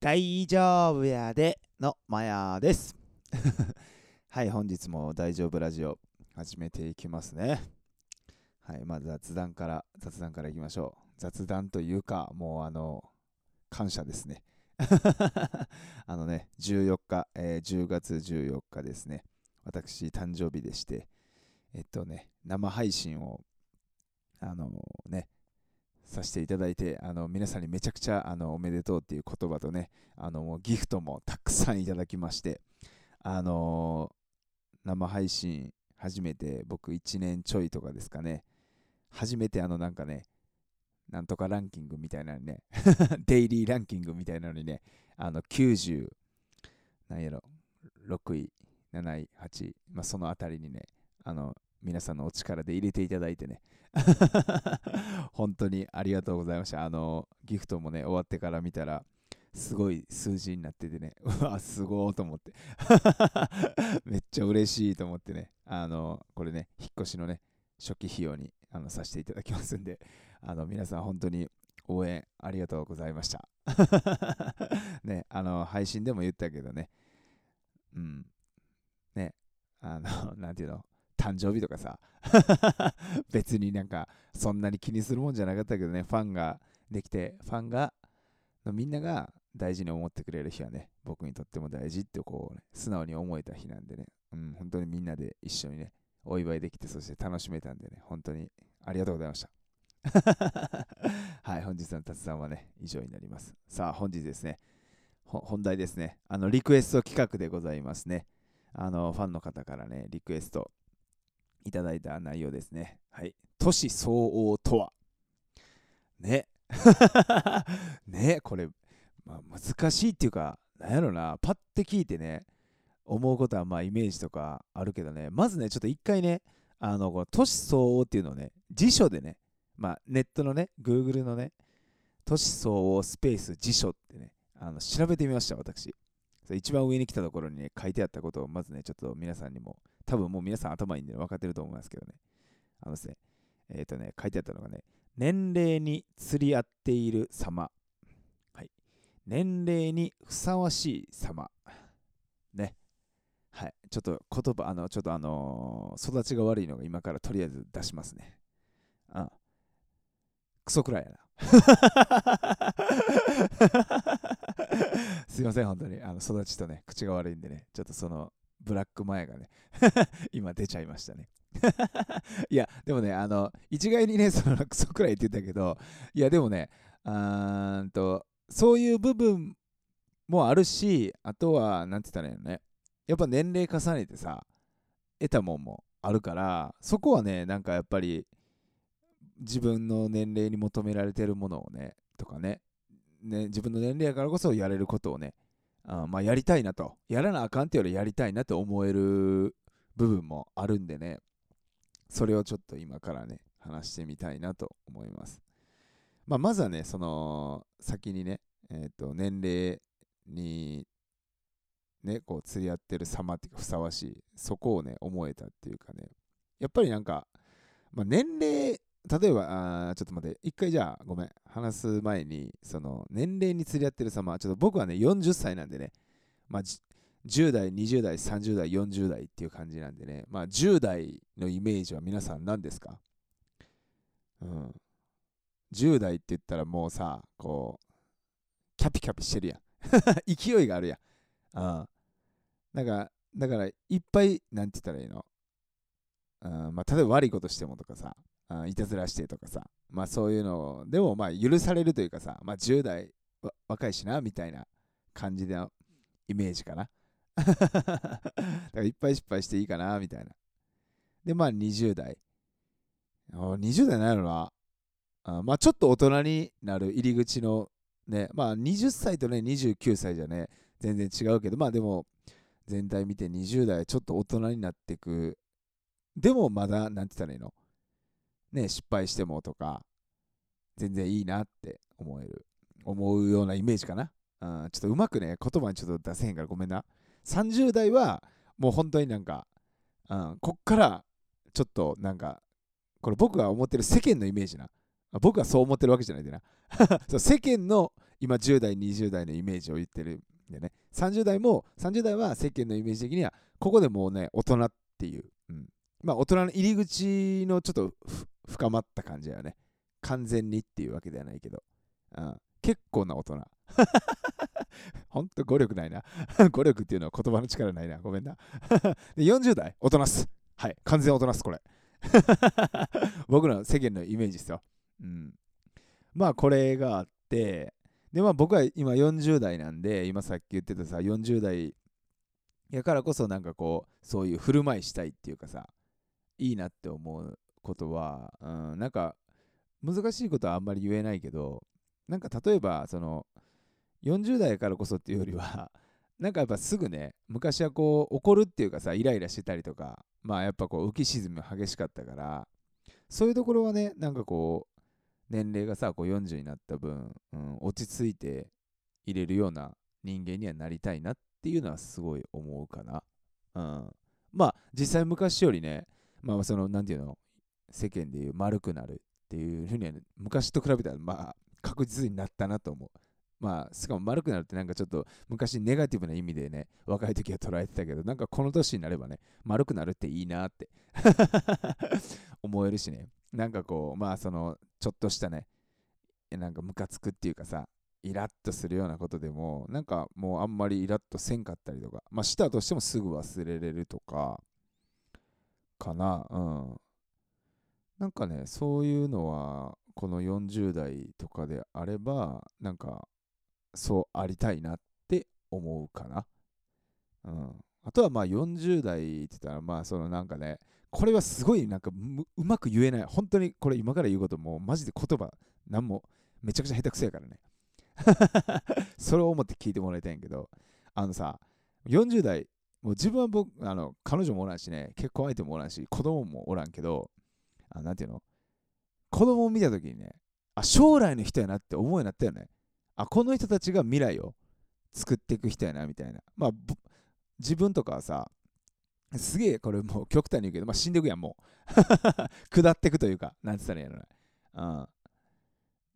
大丈夫やでのマヤです。はい、本日も大丈夫ラジオ始めていきますね。はい、まず雑談から、雑談からいきましょう。雑談というか、もうあの、感謝ですね。あのね、14日、えー10月14日ですね。私、誕生日でして、えっとね、生配信を、あのね、させていただいて、あの皆さんにめちゃくちゃあのおめでとうっていう言葉とね、あのギフトもたくさんいただきまして、あの生配信初めて僕1年ちょいとかですかね、初めてあのなんかね、なんとかランキングみたいなのにね、デイリーランキングみたいなのにね、あの90、なんやろ、6位、7位、8位、まあ、そのあたりにね、あの皆さんのお力で入れていただいてね、本当にありがとうございました。あの、ギフトもね、終わってから見たら、すごい数字になっててね、うわ、すごーと思って、めっちゃ嬉しいと思ってね、あの、これね、引っ越しのね、初期費用にあのさせていただきますんで、あの、皆さん本当に応援ありがとうございました。ね、あの、配信でも言ったけどね、うん、ね、あの、なんていうの、誕生日とかさ。別になんかそんなに気にするもんじゃなかったけどね。ファンができてファンがのみんなが大事に思ってくれる日はね僕にとっても大事ってこう、ね、素直に思えた日なんでね、うん、本当にみんなで一緒にねお祝いできてそして楽しめたんでね本当にありがとうございました。はい本日の雑談はね以上になります。さあ本日ですね本題ですね。あのリクエスト企画でございますね。あのファンの方からねリクエストいただいた内容ですね。はい。都市相応とは？ね。ね、これ、まあ、難しいっていうか、なんやろな、パッて聞いてね、思うことはまあイメージとかあるけどね、まずね、ちょっと一回ね、あの、この都市相応っていうのをね、辞書でね、まあネットのね、Google のね、都市相応スペース辞書ってね、あの調べてみました、私。一番上に来たところにね、書いてあったことをまずね、ちょっと皆さんにも多分もう皆さん頭いいんで、分かってると思いますけどね。あのですね、えっ、ー、とね、書いてあったのがね、年齢に釣り合っている様。はい。年齢にふさわしい様。ね。はい。ちょっと言葉、あの、ちょっとあのー、育ちが悪いのが今からとりあえず出しますね。ああクソくらいやな。すいません、本当に。あの育ちとね、口が悪いんでね、ちょっとその、ブラック前がね 今出ちゃいましたね。いや、でもね、あの、一概にね、そのクソくらいって言ったけど、いや、でもね、あーと、そういう部分もあるし、あとは、なんて言ったらいいのね、やっぱ年齢重ねてさ、得たもんもあるから、そこはね、なんかやっぱり、自分の年齢に求められてるものをね、とかね、ね自分の年齢やからこそやれることをね、あまあ、やりたいなと。やらなあかんってよりやりたいなと思える部分もあるんでね、それをちょっと今からね、話してみたいなと思います。まあ、まずはね、その、先にね、えっ、ー、と、年齢に、ね、こう、釣り合ってる様っていうか、ふさわしい、そこをね、思えたっていうかね、やっぱりなんか、まあ、年齢、例えば、あちょっと待って、一回じゃあ、ごめん、話す前に、その、年齢に釣り合ってる様、ちょっと僕はね、40歳なんでね、まあ、10代、20代、30代、40代っていう感じなんでね、まあ、10代のイメージは皆さん何ですか？うん。10代って言ったらもうさ、こう、キャピキャピしてるやん。勢いがあるやん。うん。なんか、だから、いっぱい、なんて言ったらいいの？うん、まあ、例えば悪いことしてもとかさ、いたずらしてとかさ、まあそういうのでもまあ許されるというかさ、まあ10代若いしなみたいな感じのイメージかな。だからいっぱい失敗していいかなみたいな。でまあ20代。20代なんやろな。あまあちょっと大人になる入り口のね、まあ20歳とね29歳じゃね、全然違うけど、まあでも全体見て20代ちょっと大人になっていく。でもまだ、なんて言ったらいいの？ね、失敗してもとか、全然いいなって思える、思うようなイメージかな。うん、ちょっとうまくね、言葉にちょっと出せへんからごめんな。30代は、もう本当になんか、うん、こっから、ちょっとなんか、これ僕が思ってる世間のイメージな。僕はそう思ってるわけじゃないでな。そう世間の今10代20代のイメージを言ってるんでね30代も30代は世間のイメージ的にはここでもうね大人っていう、うん、まあ大人の入り口のちょっと深まった感じだよね。完全にっていうわけではないけど、うん、結構な大人。ほんと語力ないな。語力っていうのは言葉の力ないな。ごめんな。で40代大人っす。はい。完全大人っすこれ。僕の世間のイメージですよ、うん、まあこれがあって。でまあ僕は今40代なんで今さっき言ってたさ40代やからこそなんかこうそういう振る舞いしたいっていうかさいいなって思うことは、うん、なんか難しいことはあんまり言えないけどなんか例えばその40代からこそっていうよりは なんかやっぱすぐね昔はこう怒るっていうかさイライラしてたりとかまあやっぱこう浮き沈み激しかったからそういうところはねなんかこう年齢がさこう40になった分、うん、落ち着いていれるような人間にはなりたいなっていうのはすごい思うかな。うん、まあ実際昔よりねまあその何て言うの世間でいう丸くなるっていうふうには、ね、昔と比べたらまあ確実になったなと思う。まあ、しかも丸くなるってなんかちょっと昔ネガティブな意味でね、若い時は捉えてたけど、なんかこの年になればね、丸くなるっていいなって 思えるしね。なんかこう、まあその、ちょっとしたね、なんかムカつくっていうかさ、イラッとするようなことでも、なんかもうあんまりイラッとせんかったりとか、まあしたとしてもすぐ忘れれるとか、かな、うん。なんかね、そういうのは、この40代とかであれば、なんか、そうありたいなって思うかな。うん。あとはまあ40代って言ったら、まあそのなんかね、これはすごいなんかうまく言えない。本当にこれ今から言うこともマジで言葉なんもめちゃくちゃ下手くそやからね。それを思って聞いてもらいたいんやけど、あのさ、40代、もう自分は僕、あの彼女もおらんしね、結婚相手もおらんし、子供もおらんけど、あなんていうの子供を見たときにね、あ、将来の人やなって思うようになったよね。あ、この人たちが未来を作っていく人やな、みたいな。まあ、自分とかはさ、すげえ、これもう極端に言うけど、まあ、死んでいくやん、もう。下っていくというか、なんつったらいいのね。うん。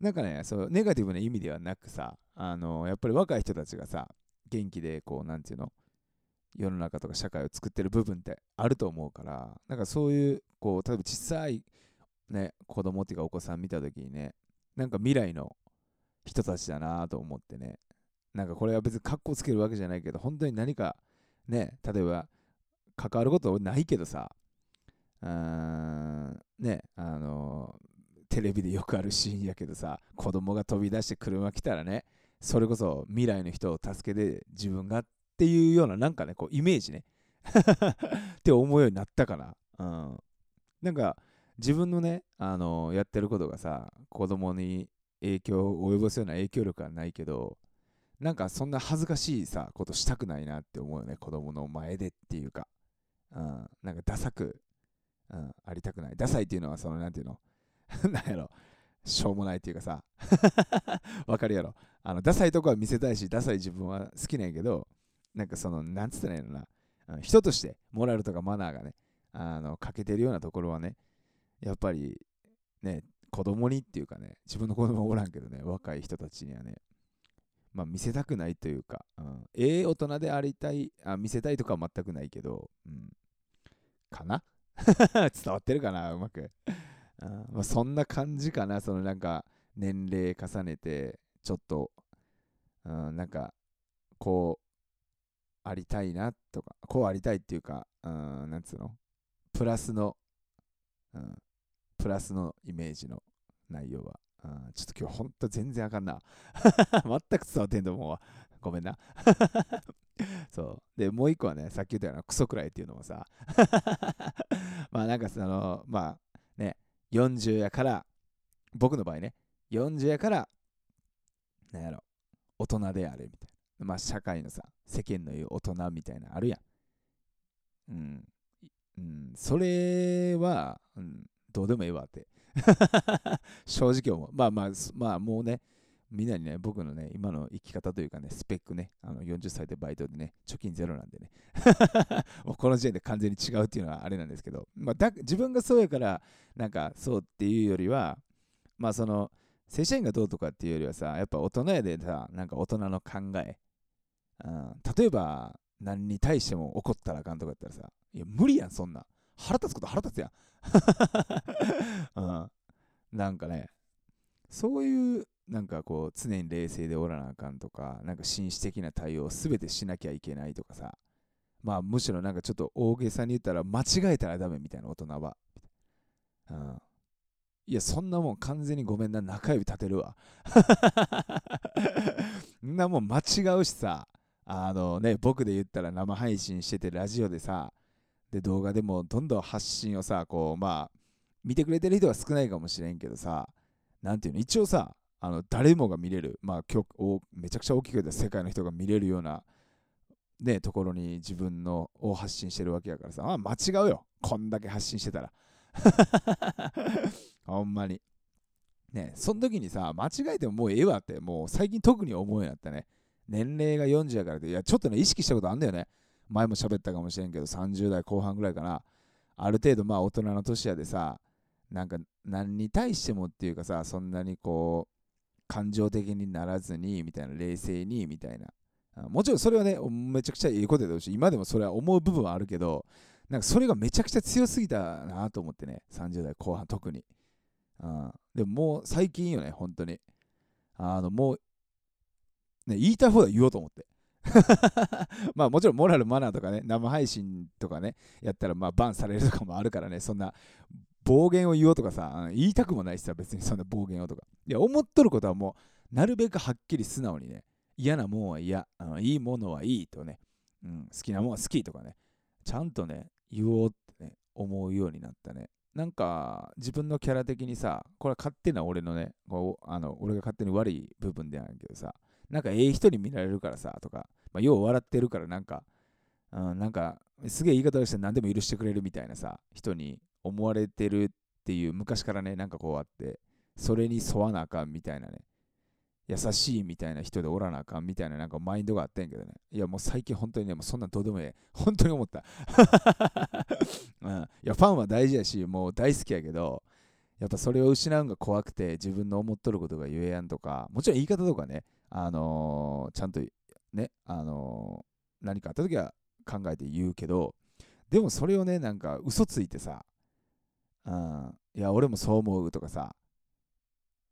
なんかね、そう、ネガティブな意味ではなくさ、あの、やっぱり若い人たちがさ、元気で、こう、なんていうの、世の中とか社会を作ってる部分ってあると思うから、なんかそういう、こう、例えば小さい、ね、子供っていうかお子さん見たときにね、なんか未来の人たちだなと思ってね、なんかこれは別に格好つけるわけじゃないけど、本当に何か、ね、例えば、関わることないけどさ、うーん、ね、あの、テレビでよくあるシーンやけどさ、子供が飛び出して車来たらね、それこそ未来の人を助けて自分がっていうようななんかね、こうイメージね って思うようになったかな。うん。なんか自分のね、あのやってることがさ、子供に影響を及ぼすような影響力はないけど、なんかそんな恥ずかしいさ、ことしたくないなって思うよね、子供の前でっていうか。うん、なんかダサく、うん、ありたくない。ダサいっていうのは、その、なんていうの？なんやろ、しょうもないっていうかさ、わかるやろ。あの、ダサいとこは見せたいし、ダサい自分は好きなんやけど、なんかその、なんつったらいいのな、人としてモラルとかマナーがね、あの、欠けてるようなところはね、やっぱり、ね、子供にっていうかね、自分の子供おらんけどね、若い人たちにはね、まあ、見せたくないというか、うん、ええ大人でありたいあ、見せたいとかは全くないけど、うん、かな？伝わってるかな？うまく。あまあ、そんな感じかな、そのなんか年齢重ねて、ちょっと、うん、なんか、こう、ありたいなとか、こうありたいっていうか、うん、なんつうの？プラスの、うん、プラスのイメージの内容は。うん、ちょっと今日ほんと全然あかんな。全く伝わってんと思うわ。ごめんな。そう。で、もう一個はね、さっき言ったようなクソくらいっていうのもさ、まあなんかその、まあね、40やから、僕の場合ね、40やから、なんやろ、大人であれみたいな。まあ社会のさ、世間の言う大人みたいなあるやん。うん。うん、それは、うん、どうでもええわって 正直思う。まあまあ、まあもうね、みんなにね、僕のね、今の生き方というかね、スペックね、あの40歳でバイトでね、貯金ゼロなんでね、もうこの時点で完全に違うっていうのはあれなんですけど、まあ、だ自分がそうやから、なんかそうっていうよりは、まあその、正社員がどうとかっていうよりはさ、やっぱ大人やでさ、なんか大人の考え。うん、例えば、何に対しても怒ったらあかんとか言ったらさ、いや、無理やん、そんな。腹立つこと腹立つやん。うん、なんかね、そういうなんかこう常に冷静でおらなあかんとか、なんか紳士的な対応を全てしなきゃいけないとかさ、まあむしろなんかちょっと大げさに言ったら間違えたらダメみたいな大人は。うん、いや、そんなもん完全にごめんな、中指立てるわ。んなもん間違うしさ、あのね、僕で言ったら生配信しててラジオでさ、で動画でもどんどん発信をさ、こうまあ、見てくれてる人は少ないかもしれんけどさ、なんていうの、一応さ、あの誰もが見れる、まあ、曲をめちゃくちゃ大きく言った世界の人が見れるような、ね、ところに自分のを発信してるわけやからさ、あ間違うよ。こんだけ発信してたら。ほんまに。ね、その時にさ、間違えてももうええわって、もう最近特に思うようになったね。年齢が40やからって、いや、ちょっとね、意識したことあんだよね。前も喋ったかもしれんけど、30代後半ぐらいかな。ある程度、まあ、大人の年やでさ、なんか、何に対してもっていうかさ、そんなにこう、感情的にならずに、みたいな、冷静に、みたいな。もちろんそれはね、めちゃくちゃいいことだし、今でもそれは思う部分はあるけど、なんかそれがめちゃくちゃ強すぎたなと思ってね、30代後半特に。うん、でももう最近よね、本当に。あの、もう、ね、言いたい放題言おうと思って。まあもちろんモラルマナーとかね、生配信とかね、やったらまあバンされるとかもあるからね、そんな暴言を言おうとかさ、言いたくもないしさ、別にそんな暴言をとか。いや、思っとることはもう、なるべくはっきり素直にね、嫌なもんは嫌、あのいいものはいいとね、うん、好きなもんは好きとかね、ちゃんとね、言おうってね、思うようになったね。なんか、自分のキャラ的にさ、これは勝手な俺のね、こうあの俺が勝手に悪い部分であるけどさ、なんかええ人に見られるからさ、とか、まあ、よう笑ってるからなんか、うん、なんか、すげえ言い方をして何でも許してくれるみたいなさ、人に思われてるっていう昔からね、なんかこうあって、それに沿わなあかんみたいなね、優しいみたいな人でおらなあかんみたいななんかマインドがあってんけどね。いやもう最近本当にね、もうそんなんどうでもええ。本当に思った。うん、いや、ファンは大事やし、もう大好きやけど、やっぱそれを失うんが怖くて自分の思っとることが言えやんとか、もちろん言い方とかね、あのー、ちゃんとね、あのー、何かあった時は考えて言うけど、でもそれをね、なんか嘘ついてさ、うん、いや、俺もそう思うとかさ、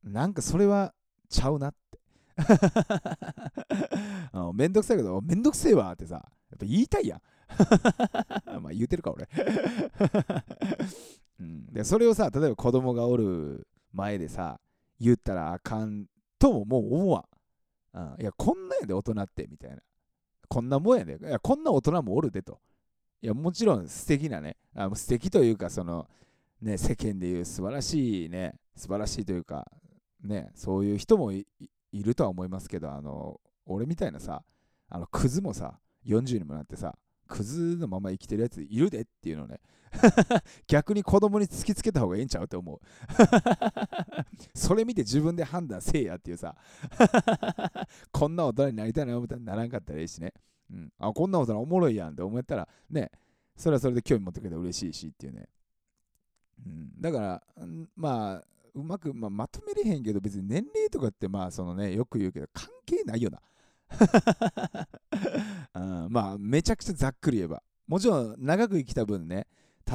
なんかそれはちゃうなって。めんどくさいけど、めんどくせえわってさ、やっぱ言いたいやん。まあ言うてるか、俺 うん。で、それをさ、例えば子供がおる前でさ、言ったらあかんとももう思わん。うん、いや、こんなんやで大人って、みたいな。こんなもんやで。いや、こんな大人もおるでと。いや、もちろん素敵なね、あ素敵というか、その、ね、世間でいう素晴らしいね、素晴らしいというか、ね、そういう人もいるとは思いますけど、あの、俺みたいなさ、あの、クズもさ、40にもなってさ、クズのまま生きてるやついるでっていうのね。逆に子供に突きつけた方がええんちゃうって思う。それ見て自分で判断せえやっていうさ。こんな大人になりたいな思ったらならんかったらいいしね、うん、あこんな大人おもろいやんって思ったらねそれはそれで興味持ってくれたら嬉しいしっていうね、うん、だからまあうまく、まあ、まとめれへんけど別に年齢とかってまあそのねよく言うけど関係ないよな。うん、まあめちゃくちゃざっくり言えば。もちろん長く生きた分ね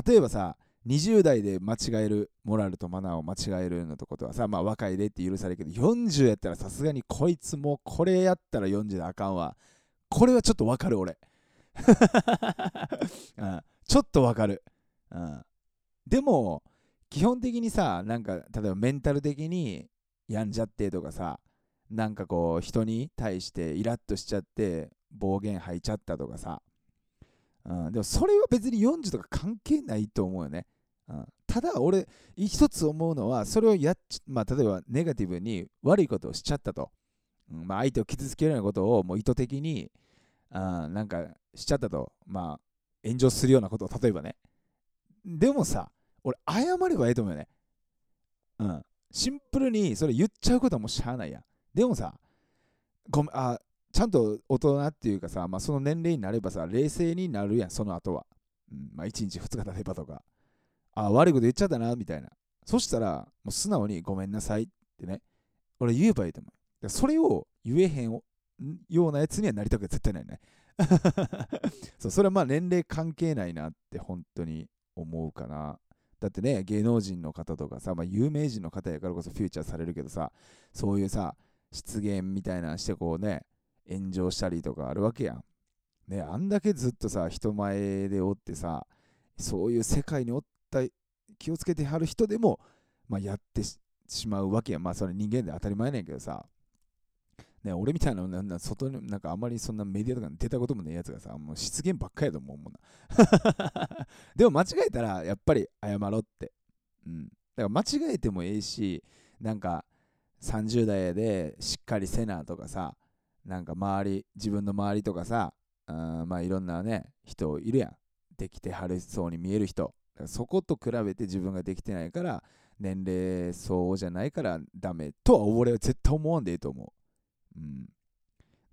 例えばさ20代で間違えるモラルとマナーを間違えるのとことはさまあ若いでって許されるけど40やったらさすがにこいつもこれやったら40であかんわ。これはちょっとわかる俺、うん、ちょっとわかる、うん、でも基本的にさなんか例えばメンタル的にやんじゃってとかさなんかこう人に対してイラッとしちゃって暴言吐いちゃったとかさ、うん、でもそれは別に40とか関係ないと思うよね、うん、ただ俺一つ思うのはそれをやっまあ例えばネガティブに悪いことをしちゃったと、うんまあ、相手を傷つけるようなことをもう意図的にあなんかしちゃったと。まあ炎上するようなことを例えばね。でもさ俺謝ればええと思うよね。うんシンプルにそれ言っちゃうことはもうしゃあないやん。でもさ、ごめん、あ、ちゃんと大人っていうかさ、まあ、その年齢になればさ、冷静になるやん、その後は。うん、まあ、1日2日経てばとか。あ、悪いこと言っちゃったな、みたいな。そしたら、もう素直にごめんなさいってね、俺言えばいいと思う。それを言えへんようなやつにはなりたく絶対ないね。そうそれはまあ年齢関係ないなって本当に思うかな。だってね、芸能人の方とかさ、まあ、有名人の方やからこそフューチャーされるけどさ、そういうさ、失言みたいなしてこうね、炎上したりとかあるわけやん。ね、あんだけずっとさ、人前でおってさ、そういう世界におった気をつけてはる人でも、まあ、やってしまうわけやん。まあ、それ人間で当たり前ねんけどさ、ね、俺みたいなな外になんかあんまりそんなメディアとかに出たこともねえやつがさ、もう失言ばっかりやと思うもんな。でも間違えたらやっぱり謝ろうって。うん。だから間違えてもええし、なんか30代でしっかりせなとかさ、なんか周り、自分の周りとかさ、うんまあいろんなね、人いるやん。できてはるそうに見える人。そこと比べて自分ができてないから、年齢そうじゃないからダメとは俺は絶対思わんでいいと思う。うん、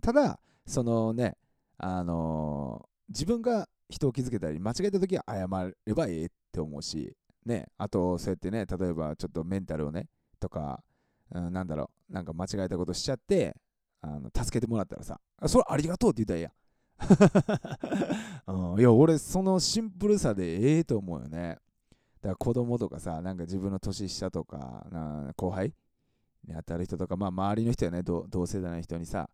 ただそのねあのー、自分が人を気づけたり間違えた時は謝ればええって思うしねあとそうやってね例えばちょっとメンタルをねとか、うん、なんだろう。なんか間違えたことしちゃってあの助けてもらったらさそれありがとうって言ったらええやん、うん、いや俺そのシンプルさでええと思うよね。だから子供とかさなんか自分の年下とかな後輩に当たる人とか、まあ、周りの人やね。同世代の人にさ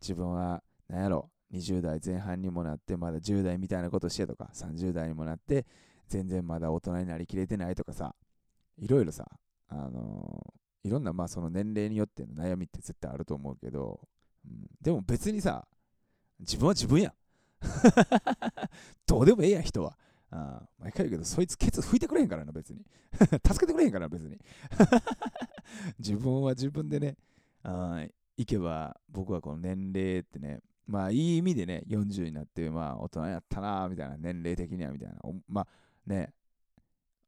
自分は何やろ20代前半にもなってまだ10代みたいなことしてとか30代にもなって全然まだ大人になりきれてないとかさいろいろさあの、いろんなまあその年齢によっての悩みって絶対あると思うけど、うん、でも別にさ自分は自分やん どうでもええやん人はあ毎回言うけど、そいつケツ拭いてくれへんからな、別に。助けてくれへんからな、別に。自分は自分でね、あ行けば、僕はこの年齢ってね、まあいい意味でね、40になって、まあ大人やったな、みたいな、年齢的には、みたいな。まあね、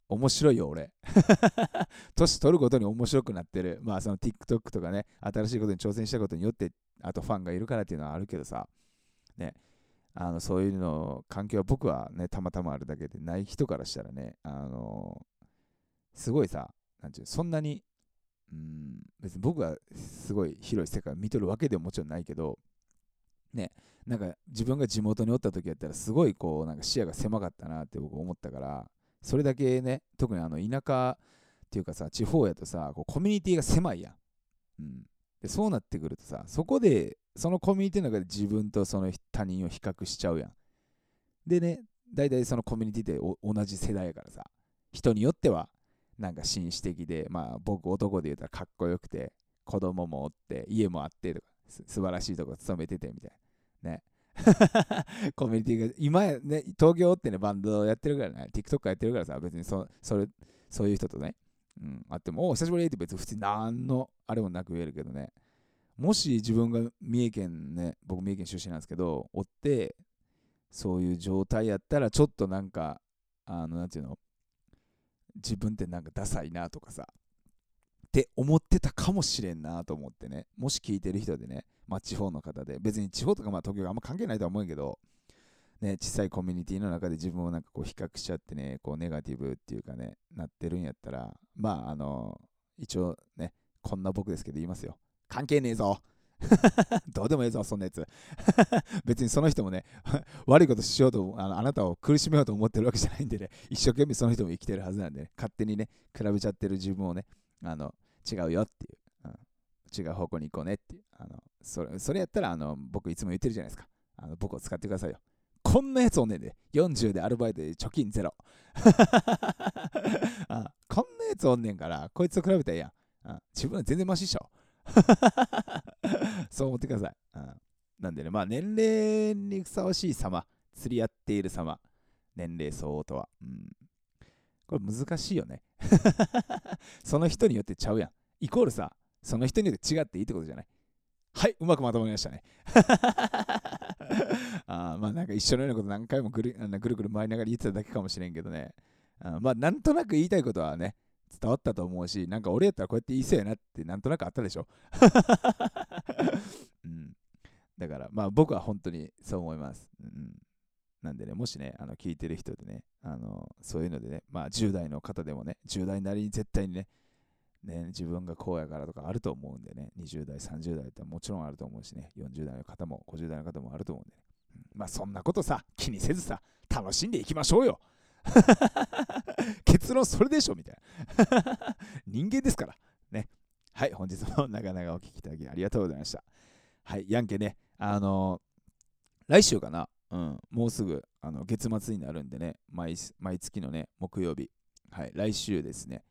面白いよ、俺。年取ることに面白くなってる。まあその TikTok とかね、新しいことに挑戦したことによって、あとファンがいるからっていうのはあるけどさ、ね、あのそういうの環境は僕はねたまたまあるだけでない人からしたらねあのすごいさなんていうそんなにうん別に僕はすごい広い世界を見とるわけでももちろんないけどねなんか自分が地元におった時やったらすごいこうなんか視野が狭かったなって僕思ったからそれだけね特にあの田舎っていうかさ地方やとさこうコミュニティが狭いやん、うん、でそうなってくるとさそこでそのコミュニティの中で自分とその他人を比較しちゃうやん。でね、大体そのコミュニティで同じ世代やからさ、人によってはなんか紳士的で、まあ僕男で言うたらかっこよくて、子供もおって、家もあってとか、素晴らしいとこ勤めててみたいな。ね。コミュニティが、今ね、東京ってね、バンドやってるからね、TikTok やってるからさ、別にそそれそういう人とね、うん、あっても、お久しぶりって別に普通に何のあれもなく言えるけどね、もし自分が三重県ね、僕三重県出身なんですけど、おって、そういう状態やったら、ちょっとなんか、あの、なんていうの、自分ってなんかダサいなとかさ、って思ってたかもしれんなと思ってね、もし聞いてる人でね、まあ地方の方で、別に地方とかまあ東京があんま関係ないとは思うけど、ね、小さいコミュニティの中で自分をなんかこう比較しちゃってね、こうネガティブっていうかね、なってるんやったら、まああの、一応ね、こんな僕ですけど言いますよ。関係ねえぞ。どうでもええぞ、そんなやつ。別にその人もね、悪いことしようとあの、あなたを苦しめようと思ってるわけじゃないんでね、一生懸命その人も生きてるはずなんで、ね、勝手にね、比べちゃってる自分をね、あの違うよっていう、うん、違う方向に行こうねっていう、あのそれそれやったらあの僕いつも言ってるじゃないですか。あの僕を使ってくださいよ。こんなやつおんねんで、40でアルバイトで貯金ゼロ。あこんなやつおんねんから、こいつと比べたらええやん。あ自分は全然マシっしょ。そう思ってください。うん、なんでね、まあ年齢にふさわしい様、釣り合っている様、年齢相応とは。うん、これ難しいよね。その人によってちゃうやん。イコールさ、その人によって違っていいってことじゃない？はい、うまくまとまりましたね。あまあなんか一緒のようなこと何回もぐるぐるぐる回りながら言ってただけかもしれんけどね。あまあなんとなく言いたいことはね、伝わったと思うし、なんか俺やったらこうやって言いそうやなってなんとなくあったでしょ？うん、だからまあ僕は本当にそう思います。うん、なんでね、もしね、あの聞いてる人でね、あのそういうのでね、まあ10代の方でもね、10代なりに絶対にね、ね、自分がこうやからとかあると思うんでね、20代、30代ってもちろんあると思うしね、40代の方も50代の方もあると思うんでね。うん、まあそんなことさ、気にせずさ、楽しんでいきましょうよ。結論それでしょみたいな。人間ですから。ね。はい、本日も長々お聞きいただきありがとうございました。はい、ヤンケね、あのー、来週かな、うん、もうすぐあの月末になるんでね毎、毎月のね、木曜日、はい、来週ですね、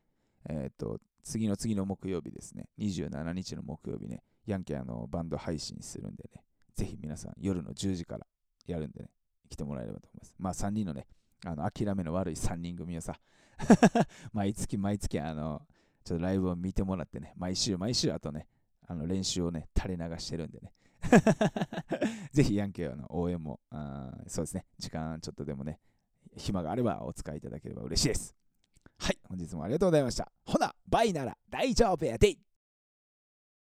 えっ、と、次の次の木曜日ですね、27日の木曜日ね、ヤンケあのバンド配信するんでね、ぜひ皆さん夜の10時からやるんでね、来てもらえればと思います。まあ3人のね、あの諦めの悪い3人組をさ、毎月毎月あの、ちょっとライブを見てもらってね、毎週毎週あとね、あの練習をね、垂れ流してるんでね。ぜひヤンケーの応援もあ、そうですね、時間ちょっとでもね、暇があればお使いいただければ嬉しいです。はい、本日もありがとうございました。ほな、倍なら大丈夫やで。